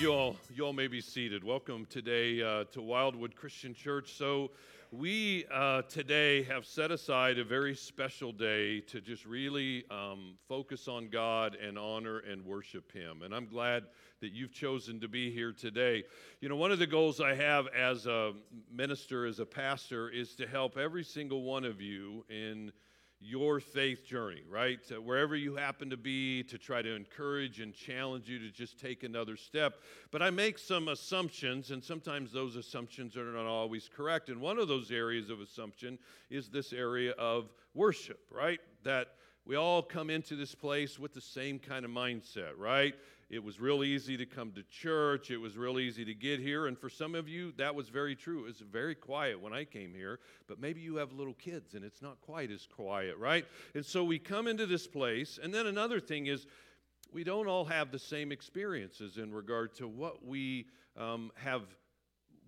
you all, you all may be seated. Welcome today uh, to Wildwood Christian Church. So, we uh, today have set aside a very special day to just really um, focus on God and honor and worship Him. And I'm glad that you've chosen to be here today. You know, one of the goals I have as a minister, as a pastor, is to help every single one of you in your faith journey, right? Uh, wherever you happen to be, to try to encourage and challenge you to just take another step. But I make some assumptions, and sometimes those assumptions are not always correct. And one of those areas of assumption is this area of worship, right? That we all come into this place with the same kind of mindset, right? It was real easy to come to church. It was real easy to get here. And for some of you, that was very true. It was very quiet when I came here, but maybe you have little kids and it's not quite as quiet, right? And so we come into this place. And then another thing is, we don't all have the same experiences in regard to what we um, have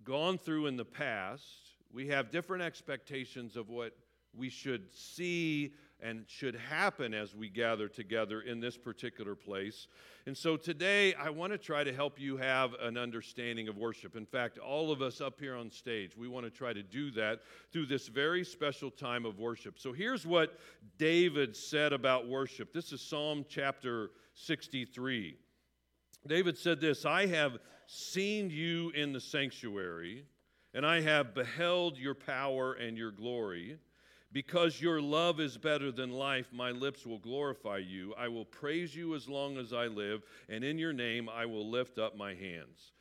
gone through in the past. We have different expectations of what we should see and should happen as we gather together in this particular place. And so today, I want to try to help you have an understanding of worship. In fact, all of us up here on stage, we want to try to do that through this very special time of worship. So here's what David said about worship. This is Psalm chapter 63. David said this I have seen you in the sanctuary, and I have beheld your power and your glory. Because your love is better than life, my lips will glorify you. I will praise you as long as I live, and in your name I will lift up my hands.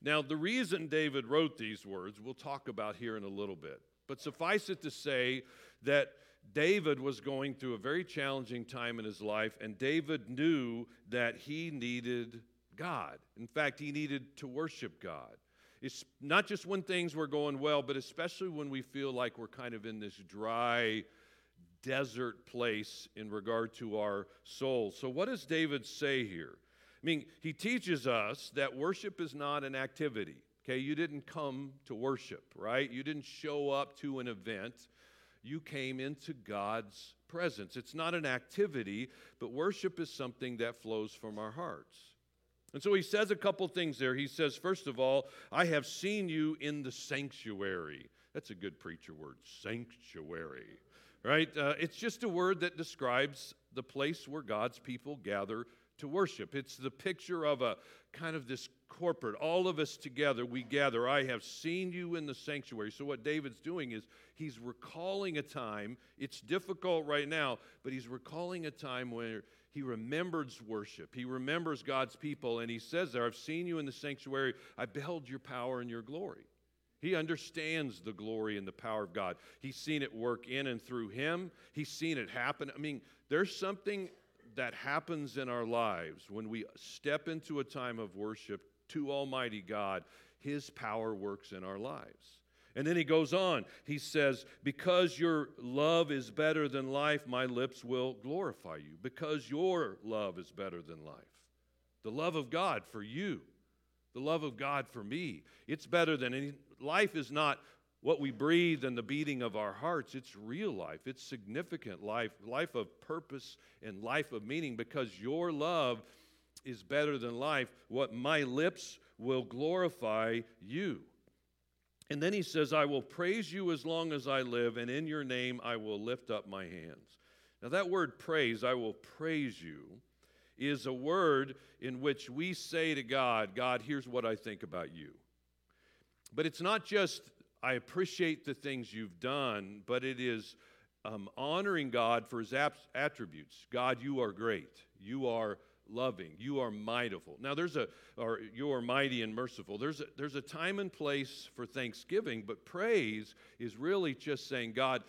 Now, the reason David wrote these words, we'll talk about here in a little bit. But suffice it to say that David was going through a very challenging time in his life, and David knew that he needed God. In fact, he needed to worship God. It's not just when things were going well, but especially when we feel like we're kind of in this dry desert place in regard to our souls. So, what does David say here? I mean, he teaches us that worship is not an activity. Okay, you didn't come to worship, right? You didn't show up to an event. You came into God's presence. It's not an activity, but worship is something that flows from our hearts. And so he says a couple things there. He says, first of all, I have seen you in the sanctuary. That's a good preacher word, sanctuary, right? Uh, it's just a word that describes the place where God's people gather to worship. It's the picture of a kind of this corporate, all of us together, we gather. I have seen you in the sanctuary. So, what David's doing is he's recalling a time. It's difficult right now, but he's recalling a time where he remembers worship. He remembers God's people, and he says there, I've seen you in the sanctuary. I beheld your power and your glory. He understands the glory and the power of God. He's seen it work in and through him. He's seen it happen. I mean, there's something that happens in our lives when we step into a time of worship to Almighty God. His power works in our lives. And then he goes on. He says, Because your love is better than life, my lips will glorify you. Because your love is better than life. The love of God for you, the love of God for me. It's better than any. Life is not what we breathe and the beating of our hearts. It's real life, it's significant life, life of purpose and life of meaning. Because your love is better than life, what my lips will glorify you. And then he says, I will praise you as long as I live, and in your name I will lift up my hands. Now, that word praise, I will praise you, is a word in which we say to God, God, here's what I think about you. But it's not just, I appreciate the things you've done, but it is um, honoring God for his attributes. God, you are great. You are loving. You are mightful. Now, there's a, or you are mighty and merciful. There's a, there's a time and place for thanksgiving, but praise is really just saying, God,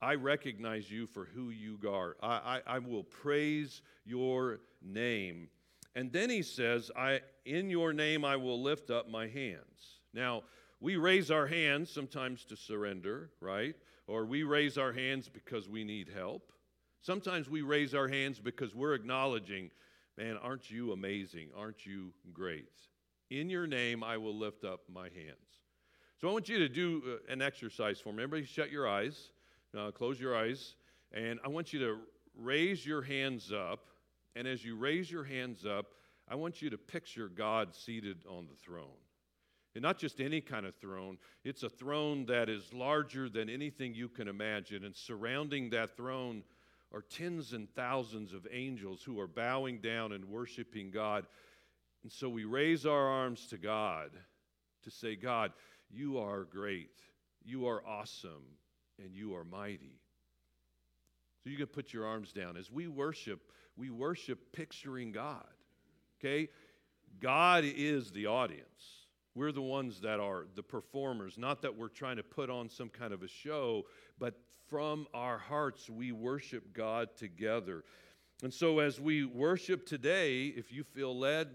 I recognize you for who you are. I, I, I will praise your name. And then he says, I, In your name I will lift up my hands. Now, we raise our hands sometimes to surrender, right? Or we raise our hands because we need help. Sometimes we raise our hands because we're acknowledging Man, aren't you amazing? Aren't you great? In your name, I will lift up my hands. So I want you to do uh, an exercise for me. Everybody, shut your eyes, uh, close your eyes, and I want you to raise your hands up. And as you raise your hands up, I want you to picture God seated on the throne. And not just any kind of throne, it's a throne that is larger than anything you can imagine. And surrounding that throne are tens and thousands of angels who are bowing down and worshiping God. And so we raise our arms to God to say, God, you are great, you are awesome, and you are mighty. So you can put your arms down. As we worship, we worship picturing God. Okay? God is the audience. We're the ones that are the performers, not that we're trying to put on some kind of a show, but from our hearts we worship God together. And so as we worship today, if you feel led,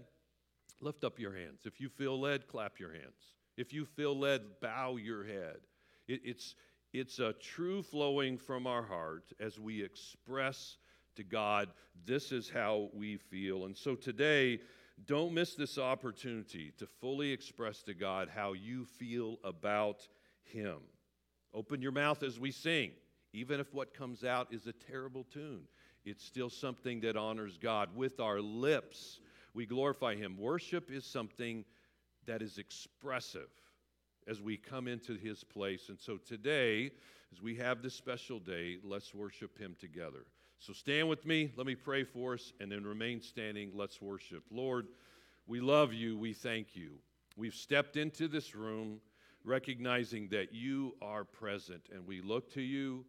lift up your hands. If you feel led, clap your hands. If you feel led, bow your head. It, it's, it's a true flowing from our heart as we express to God, this is how we feel. And so today, don't miss this opportunity to fully express to God how you feel about Him. Open your mouth as we sing. Even if what comes out is a terrible tune, it's still something that honors God. With our lips, we glorify Him. Worship is something that is expressive as we come into His place. And so today, as we have this special day, let's worship Him together. So stand with me. Let me pray for us and then remain standing. Let's worship. Lord, we love you. We thank you. We've stepped into this room recognizing that you are present and we look to you.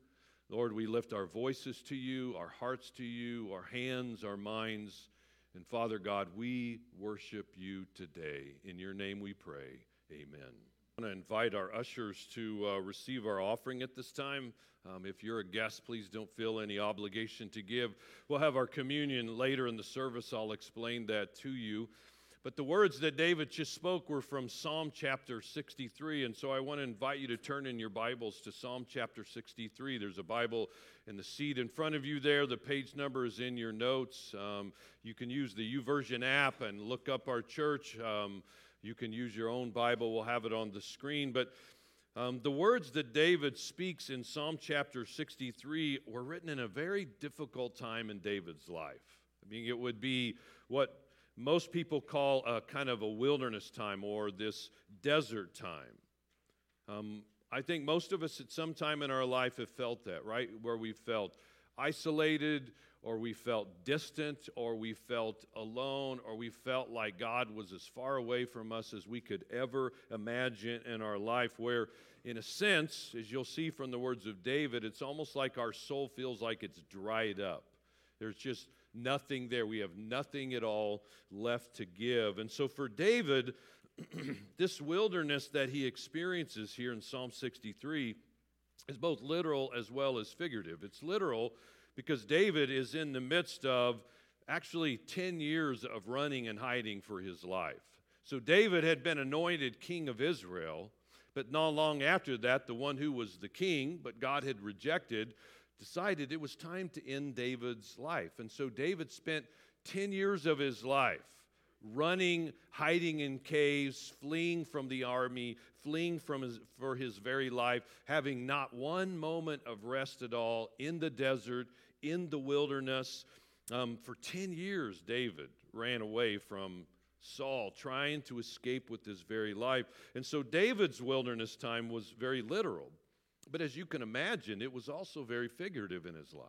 Lord, we lift our voices to you, our hearts to you, our hands, our minds. And Father God, we worship you today. In your name we pray. Amen. I want to invite our ushers to uh, receive our offering at this time. Um, if you're a guest, please don't feel any obligation to give. We'll have our communion later in the service. I'll explain that to you. But the words that David just spoke were from Psalm chapter 63. And so I want to invite you to turn in your Bibles to Psalm chapter 63. There's a Bible in the seat in front of you there. The page number is in your notes. Um, you can use the YouVersion app and look up our church. Um, you can use your own Bible. We'll have it on the screen. But um, the words that David speaks in Psalm chapter 63 were written in a very difficult time in David's life. I mean, it would be what most people call a kind of a wilderness time or this desert time. Um, I think most of us at some time in our life have felt that, right? Where we felt isolated, or we felt distant, or we felt alone, or we felt like God was as far away from us as we could ever imagine in our life. Where, in a sense, as you'll see from the words of David, it's almost like our soul feels like it's dried up. There's just nothing there. We have nothing at all left to give. And so, for David, this wilderness that he experiences here in Psalm 63 is both literal as well as figurative. It's literal because David is in the midst of actually 10 years of running and hiding for his life. So David had been anointed king of Israel, but not long after that, the one who was the king, but God had rejected, decided it was time to end David's life. And so David spent 10 years of his life running, hiding in caves, fleeing from the army, fleeing from his, for his very life, having not one moment of rest at all in the desert, in the wilderness. Um, for 10 years, David ran away from Saul, trying to escape with his very life. And so David's wilderness time was very literal. But as you can imagine, it was also very figurative in his life.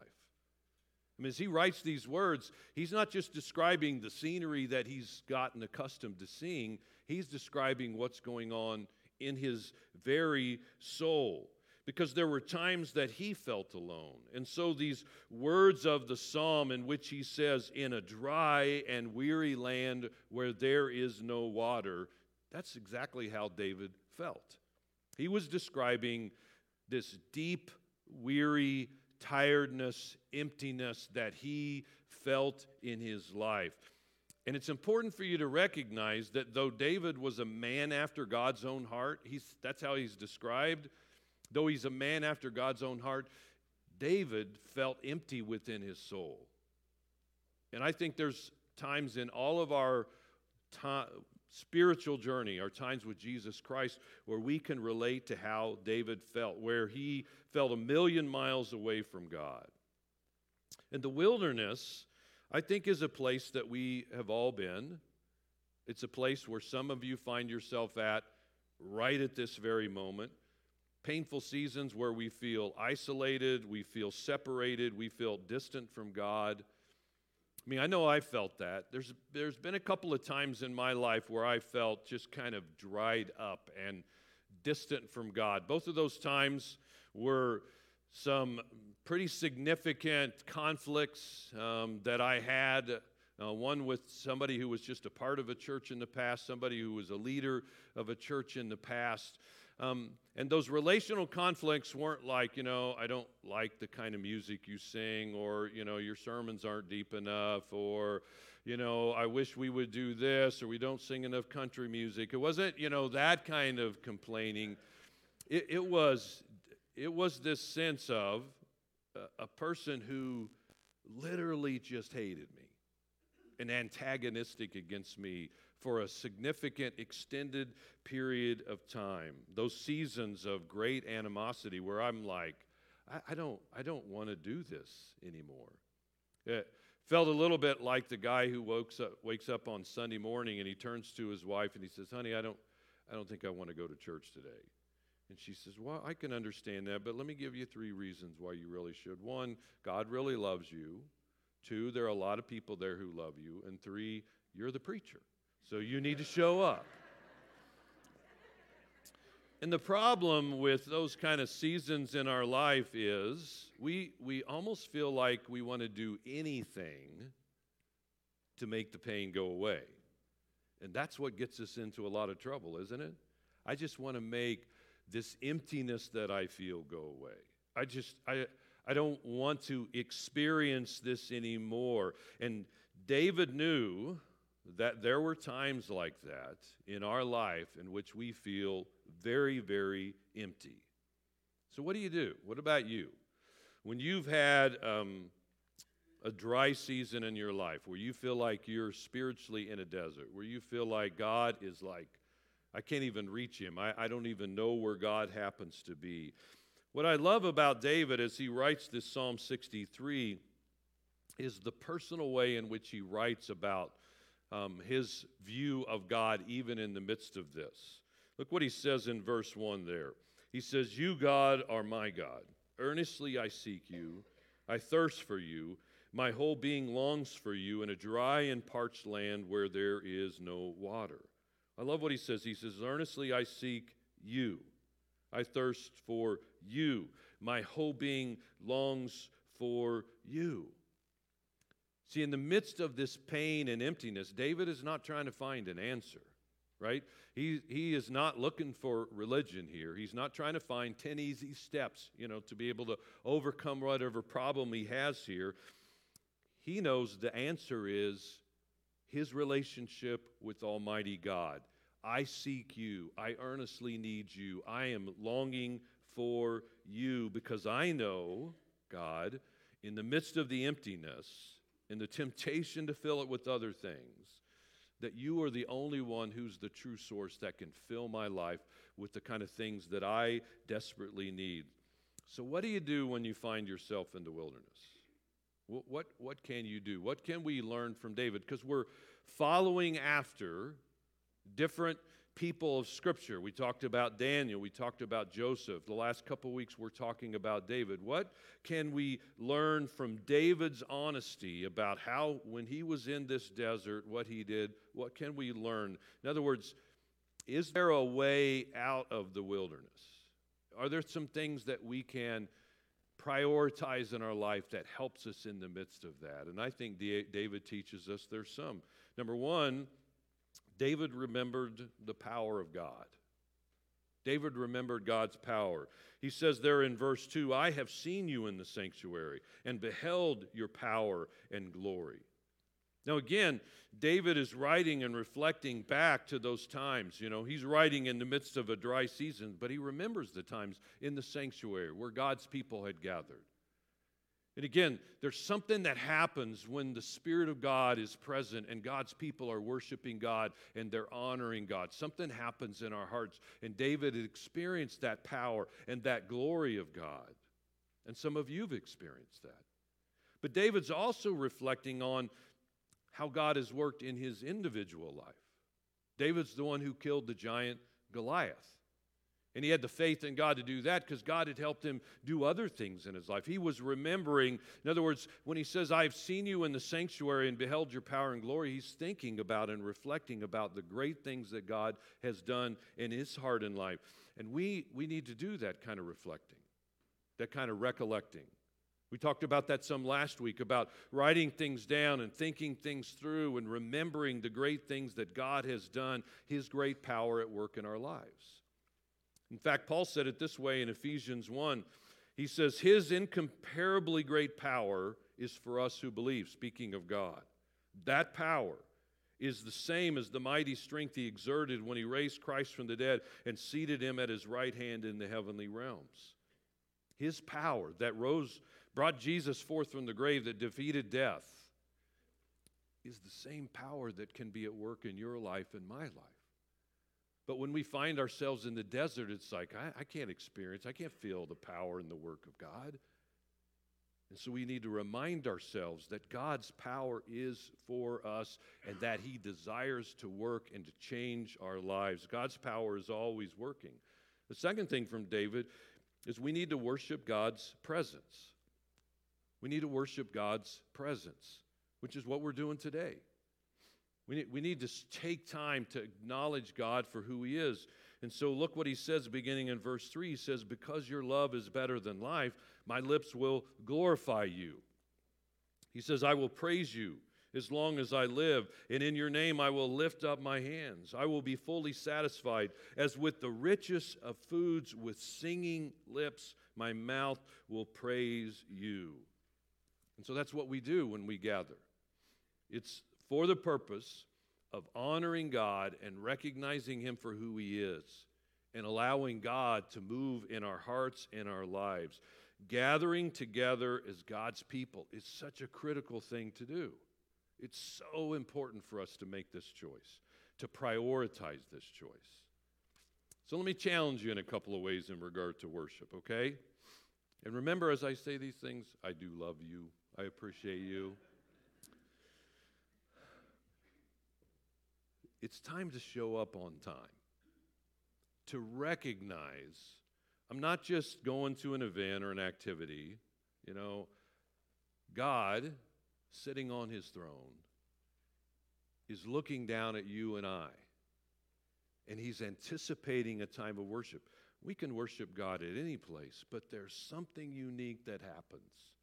I mean, as he writes these words, he's not just describing the scenery that he's gotten accustomed to seeing, he's describing what's going on in his very soul. Because there were times that he felt alone. And so these words of the psalm, in which he says, In a dry and weary land where there is no water, that's exactly how David felt. He was describing this deep, weary, tiredness, emptiness that he felt in his life. And it's important for you to recognize that though David was a man after God's own heart, he's, that's how he's described. Though he's a man after God's own heart, David felt empty within his soul. And I think there's times in all of our time, spiritual journey, our times with Jesus Christ, where we can relate to how David felt, where he felt a million miles away from God. And the wilderness, I think, is a place that we have all been. It's a place where some of you find yourself at right at this very moment. Painful seasons where we feel isolated, we feel separated, we feel distant from God. I mean, I know I felt that. There's, there's been a couple of times in my life where I felt just kind of dried up and distant from God. Both of those times were some pretty significant conflicts um, that I had. Uh, one with somebody who was just a part of a church in the past, somebody who was a leader of a church in the past. Um, and those relational conflicts weren't like, you know, I don't like the kind of music you sing, or, you know, your sermons aren't deep enough, or, you know, I wish we would do this, or we don't sing enough country music. It wasn't, you know, that kind of complaining. It, it was, it was this sense of a, a person who literally just hated me and antagonistic against me for a significant extended period of time. Those seasons of great animosity where I'm like, I, I don't, I don't want to do this anymore. It felt a little bit like the guy who wakes up, wakes up on Sunday morning and he turns to his wife and he says, "Honey, I don't, I don't think I want to go to church today." And she says, Well, I can understand that, but let me give you three reasons why you really should. One, God really loves you. Two, there are a lot of people there who love you. And three, you're the preacher. So you need to show up. And the problem with those kind of seasons in our life is we, we almost feel like we want to do anything to make the pain go away. And that's what gets us into a lot of trouble, isn't it? I just want to make this emptiness that I feel go away. I just, I, I don't want to experience this anymore. And David knew that there were times like that in our life in which we feel very, very empty. So, what do you do? What about you? When you've had um, a dry season in your life where you feel like you're spiritually in a desert, where you feel like God is like, I can't even reach him, I, I don't even know where God happens to be. What I love about David as he writes this Psalm 63 is the personal way in which he writes about um, his view of God even in the midst of this. Look what he says in verse 1 there. He says, You, God, are my God. Earnestly I seek you. I thirst for you. My whole being longs for you in a dry and parched land where there is no water. I love what he says. He says, Earnestly I seek you. I thirst for you. My whole being longs for you. See, in the midst of this pain and emptiness, David is not trying to find an answer, right? He, he is not looking for religion here. He's not trying to find 10 easy steps, you know, to be able to overcome whatever problem he has here. He knows the answer is his relationship with Almighty God. I seek you. I earnestly need you. I am longing for you because I know, God, in the midst of the emptiness, in the temptation to fill it with other things, that you are the only one who's the true source that can fill my life with the kind of things that I desperately need. So, what do you do when you find yourself in the wilderness? What, what, what can you do? What can we learn from David? Because we're following after different people of Scripture. We talked about Daniel, we talked about Joseph. The last couple weeks, we're talking about David. What can we learn from David's honesty about how, when he was in this desert, what he did? What can we learn? In other words, is there a way out of the wilderness? Are there some things that we can prioritize in our life that helps us in the midst of that? And I think David teaches us there's some. Number one, David remembered the power of God. David remembered God's power. He says there in verse 2 I have seen you in the sanctuary and beheld your power and glory. Now, again, David is writing and reflecting back to those times. You know, he's writing in the midst of a dry season, but he remembers the times in the sanctuary where God's people had gathered. And again, there's something that happens when the Spirit of God is present and God's people are worshiping God and they're honoring God. Something happens in our hearts. And David experienced that power and that glory of God. And some of you have experienced that. But David's also reflecting on how God has worked in his individual life. David's the one who killed the giant Goliath. And he had the faith in God to do that because God had helped him do other things in his life. He was remembering, in other words, when he says, I've seen you in the sanctuary and beheld your power and glory, he's thinking about and reflecting about the great things that God has done in his heart and life. And we, we need to do that kind of reflecting, that kind of recollecting. We talked about that some last week about writing things down and thinking things through and remembering the great things that God has done, His great power at work in our lives. In fact, Paul said it this way in Ephesians 1. He says, His incomparably great power is for us who believe, speaking of God. That power is the same as the mighty strength he exerted when he raised Christ from the dead and seated him at his right hand in the heavenly realms. His power that rose, brought Jesus forth from the grave, that defeated death, is the same power that can be at work in your life and my life. But when we find ourselves in the desert, it's like, I, I, can't experience, I can't feel the power and the work of God. And so we need to remind ourselves that God's power is for us and that He desires to work and to change our lives. God's power is always working. The second thing from David is we need to worship God's presence. We need to worship God's presence, which is what we're doing today. We need, we need to take time to acknowledge God for who He is. And so, look what He says beginning in verse 3. He says, Because your love is better than life, my lips will glorify you. He says, I will praise you as long as I live, and in your name I will lift up my hands. I will be fully satisfied, as with the richest of foods, with singing lips, my mouth will praise you. And so that's what we do when we gather. It's for the purpose of honoring God and recognizing Him for who He is and allowing God to move in our hearts and our lives. Gathering together as God's people is such a critical thing to do. It's so important for us to make this choice, to prioritize this choice. So let me challenge you in a couple of ways in regard to worship, okay? And remember, as I say these things, I do love you, I appreciate you. It's time to show up on time, to recognize I'm not just going to an event or an activity. You know, God, sitting on his throne, is looking down at you and I, and he's anticipating a time of worship. We can worship God at any place, but there's something unique that happens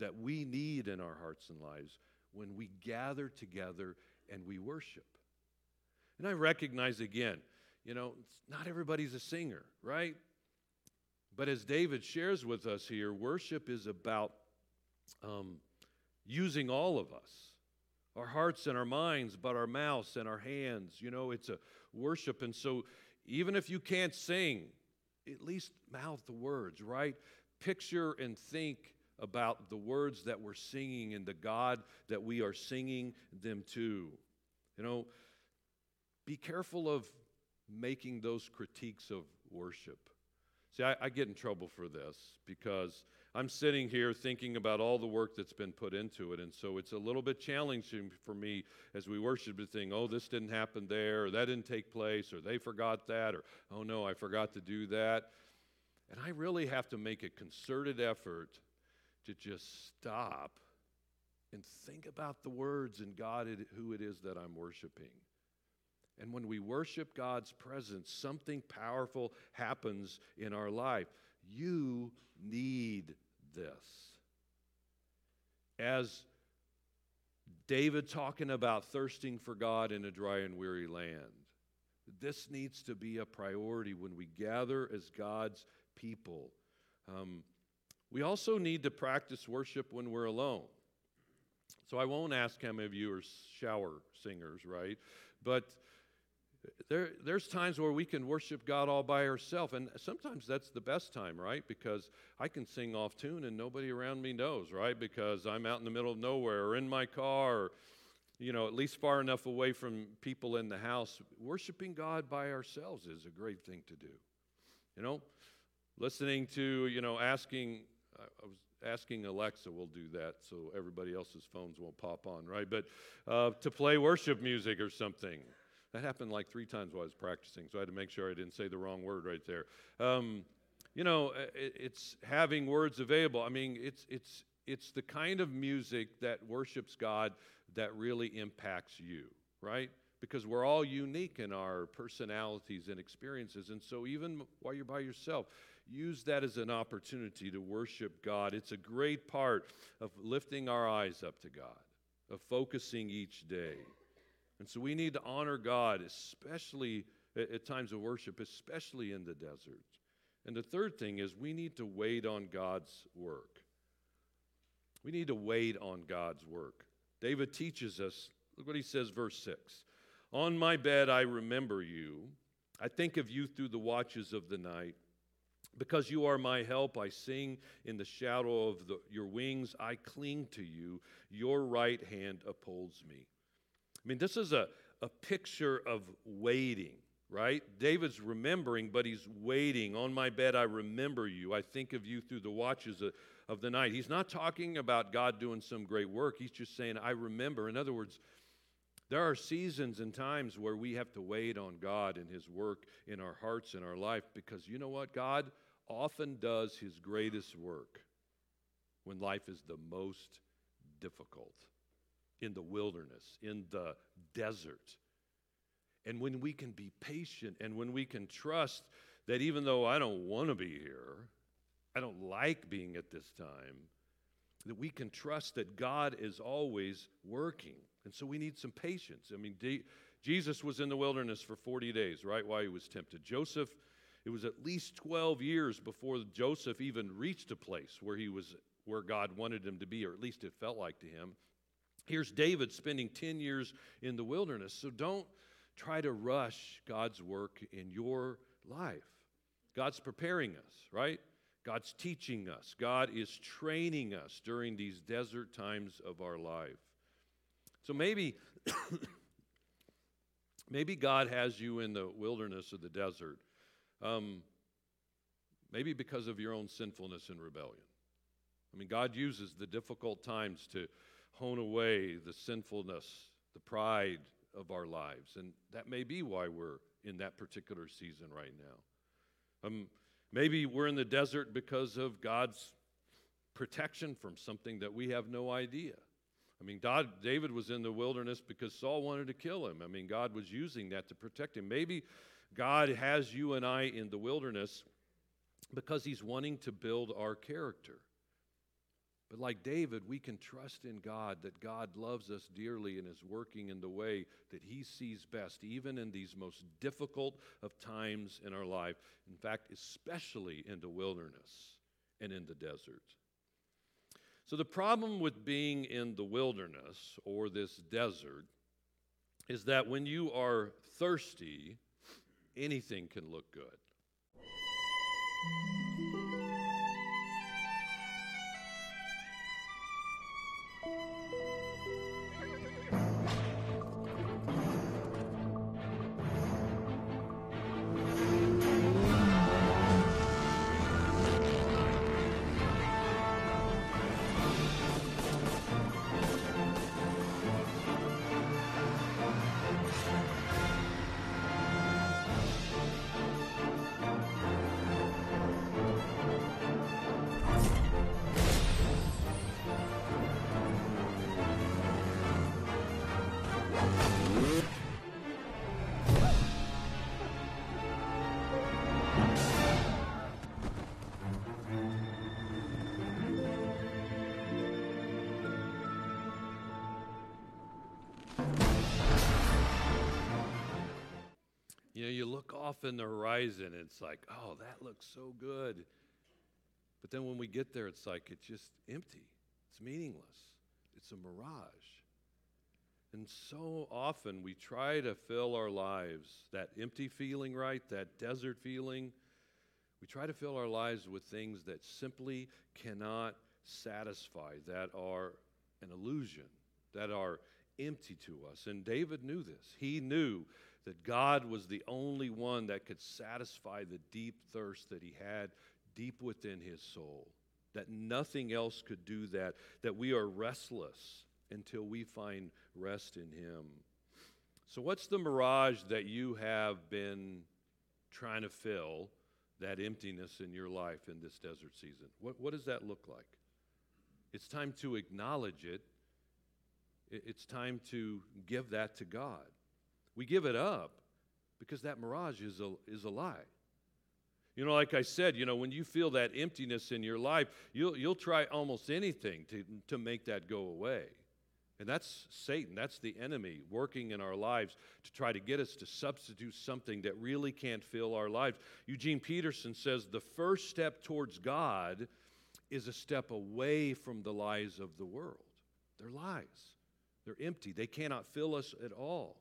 that we need in our hearts and lives when we gather together and we worship. And I recognize again, you know, not everybody's a singer, right? But as David shares with us here, worship is about um, using all of us our hearts and our minds, but our mouths and our hands. You know, it's a worship. And so, even if you can't sing, at least mouth the words, right? Picture and think about the words that we're singing and the God that we are singing them to. You know, be careful of making those critiques of worship. See, I, I, get in trouble for this because I'm sitting here thinking about all the work that's been put into it. And so it's a little bit challenging for me as we worship to think, oh, this didn't happen there, or that didn't take place, or they forgot that, or oh no, I forgot to do that. And I really have to make a concerted effort to just stop and think about the words and God, who it is that I'm worshiping. And when we worship God's presence, something powerful happens in our life. You need this. As David talking about thirsting for God in a dry and weary land, this needs to be a priority when we gather as God's people. Um, we also need to practice worship when we're alone. So I won't ask how many of you are shower singers, right? But there, there's times where we can worship God all by ourselves, and sometimes that's the best time, right? Because I can sing off tune and nobody around me knows, right? Because I'm out in the middle of nowhere or in my car, or, you know, at least far enough away from people in the house. Worshiping God by ourselves is a great thing to do. You know, listening to, you know, asking, I was asking Alexa—we'll do that so everybody else's phones won't pop on, right? But uh, to play worship music or something That happened like three times while I was practicing, so I had to make sure I didn't say the wrong word right there. Um, you know, it, it's having words available. I mean, it's, it's, it's the kind of music that worships God that really impacts you, right? Because we're all unique in our personalities and experiences. And so, even while you're by yourself, use that as an opportunity to worship God. It's a great part of lifting our eyes up to God, of focusing each day. And so, we need to honor God, especially at times of worship, especially in the desert. And the third thing is we need to wait on God's work. We need to wait on God's work. David teaches us, look what he says, verse 6. On my bed I remember you. I think of you through the watches of the night. Because you are my help, I sing in the shadow of the, your wings. I cling to you. Your right hand upholds me. I mean, this is a, a picture of waiting, right? David's remembering, but he's waiting. On my bed, I remember you. I think of you through the watches of, of the night. He's not talking about God doing some great work. He's just saying, I remember. In other words, there are seasons and times where we have to wait on God and His work in our hearts and our life because you know what? God often does His greatest work when life is the most difficult in the wilderness, in the desert. And when we can be patient and when we can trust that even though I don't want to be here, I don't like being at this time, that we can trust that God is always working. And so we need some patience. I mean, Jesus was in the wilderness for 40 days, right, while he was tempted. Joseph, it was at least 12 years before Joseph even reached a place where he was where God wanted him to be, or at least it felt like to him. Here's David spending 10 years in the wilderness. So don't try to rush God's work in your life. God's preparing us, right? God's teaching us. God is training us during these desert times of our life. So maybe maybe God has you in the wilderness of the desert. Um, maybe because of your own sinfulness and rebellion. I mean, God uses the difficult times to hone away the sinfulness, the pride of our lives. And that may be why we're in that particular season right now. Um, Maybe we're in the desert because of God's protection from something that we have no idea. I mean, God, David was in the wilderness because Saul wanted to kill him. I mean, God was using that to protect him. Maybe God has you and I in the wilderness because he's wanting to build our character. But like David, we can trust in God that God loves us dearly and is working in the way that He sees best, even in these most difficult of times in our life. In fact, especially in the wilderness and in the desert. So, the problem with being in the wilderness or this desert is that when you are thirsty, anything can look good. You know, you look off in the horizon, it's like, oh, that looks so good. But then when we get there, it's like, it's just empty. It's meaningless. It's a mirage. And so often we try to fill our lives, that empty feeling, right? That desert feeling. We try to fill our lives with things that simply cannot satisfy, that are an illusion, that are empty to us. And David knew this. He knew that God was the only one that could satisfy the deep thirst that he had deep within his soul, that nothing else could do that, that we are restless until we find rest in him. So, what's the mirage that you have been trying to fill that emptiness in your life in this desert season? What, what does that look like? It's time to acknowledge it. It's time to give that to God. We give it up because that mirage is a, is a lie. You know, like I said, you know, when you feel that emptiness in your life, you'll, you'll try almost anything to, to make that go away. And that's Satan, that's the enemy working in our lives to try to get us to substitute something that really can't fill our lives. Eugene Peterson says the first step towards God is a step away from the lies of the world. They're lies, they're empty, they cannot fill us at all.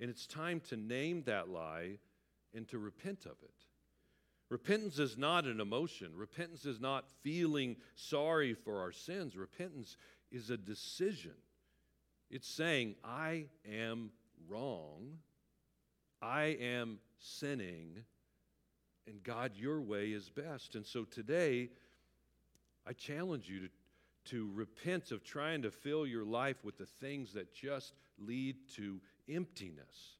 And it's time to name that lie and to repent of it. Repentance is not an emotion. Repentance is not feeling sorry for our sins. Repentance is a decision. It's saying, I am wrong, I am sinning, and God, your way is best. And so today, I challenge you to, to repent of trying to fill your life with the things that just lead to emptiness.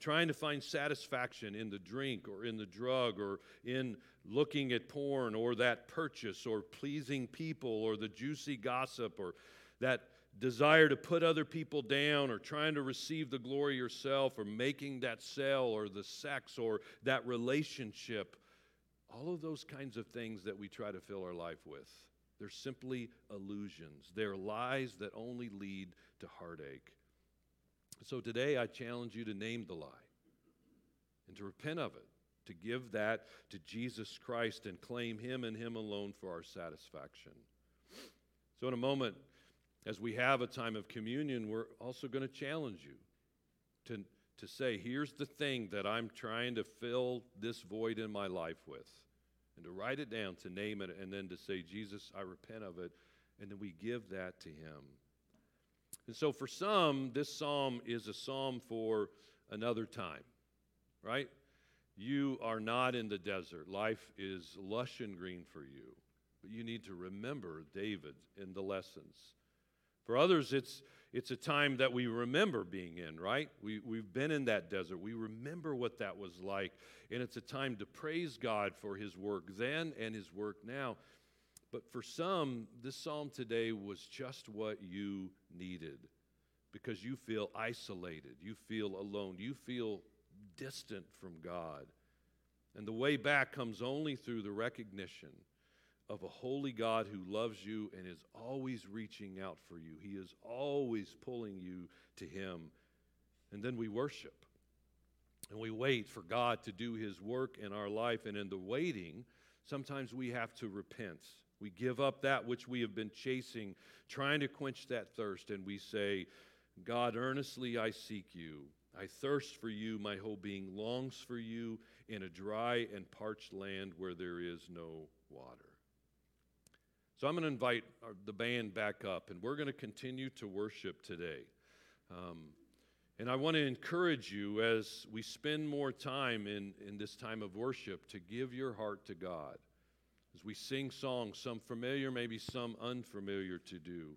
Trying to find satisfaction in the drink or in the drug or in looking at porn or that purchase or pleasing people or the juicy gossip or that desire to put other people down or trying to receive the glory yourself or making that sale or the sex or that relationship. All of those kinds of things that we try to fill our life with. They're simply illusions. They're lies that only lead to heartache. So today I challenge you to name the lie and to repent of it, to give that to Jesus Christ and claim Him and Him alone for our satisfaction. So, in a moment, as we have a time of communion, we're also going to challenge you to, to say, here's the thing that I'm trying to fill this void in my life with. And to write it down, to name it, and then to say, Jesus, I repent of it. And then we give that to Him. And so for some, this psalm is a psalm for another time, right? You are not in the desert. Life is lush and green for you. But you need to remember David in the lessons. For others, it's, it's a time that we remember being in, right? We, we've been in that desert. We remember what that was like. And it's a time to praise God for his work then and his work now. But for some, this psalm today was just what you needed because you feel isolated, you feel alone, you feel distant from God. And the way back comes only through the recognition of a holy God who loves you and is always reaching out for you. He is always pulling you to Him. And then we worship. And we wait for God to do His work in our life. And in the waiting, sometimes we have to repent. We give up that which we have been chasing, trying to quench that thirst, and we say, God, earnestly I seek you. I thirst for you. My whole being longs for you in a dry and parched land where there is no water. So I'm going to invite our, the band back up, and we're going to continue to worship today. Um, and I want to encourage you as we spend more time in, in this time of worship to give your heart to God. As we sing songs, some familiar, maybe some unfamiliar to do.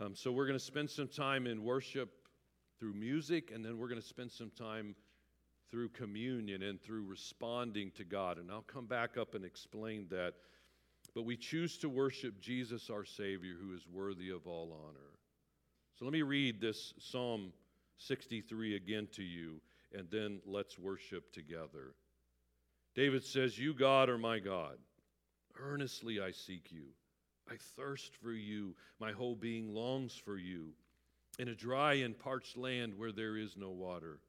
Um, so we're going to spend some time in worship through music, and then we're going to spend some time through communion and through responding to God. And I'll come back up and explain that. But we choose to worship Jesus, our Savior, who is worthy of all honor. So let me read this Psalm 63 again to you, and then let's worship together. David says, You, God, are my God. Earnestly I seek you. I thirst for you. My whole being longs for you. In a dry and parched land where there is no water.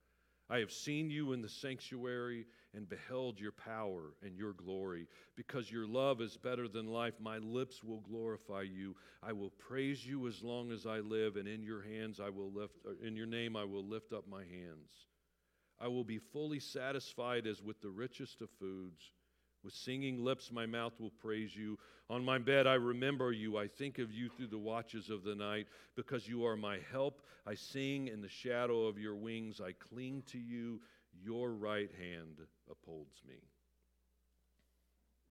I have seen you in the sanctuary and beheld your power and your glory. Because your love is better than life, my lips will glorify you. I will praise you as long as I live, and in your hands I will lift uh, in your name I will lift up my hands. I will be fully satisfied as with the richest of foods. With singing lips, my mouth will praise you. On my bed, I remember you. I think of you through the watches of the night. Because you are my help, I sing in the shadow of your wings. I cling to you. Your right hand upholds me.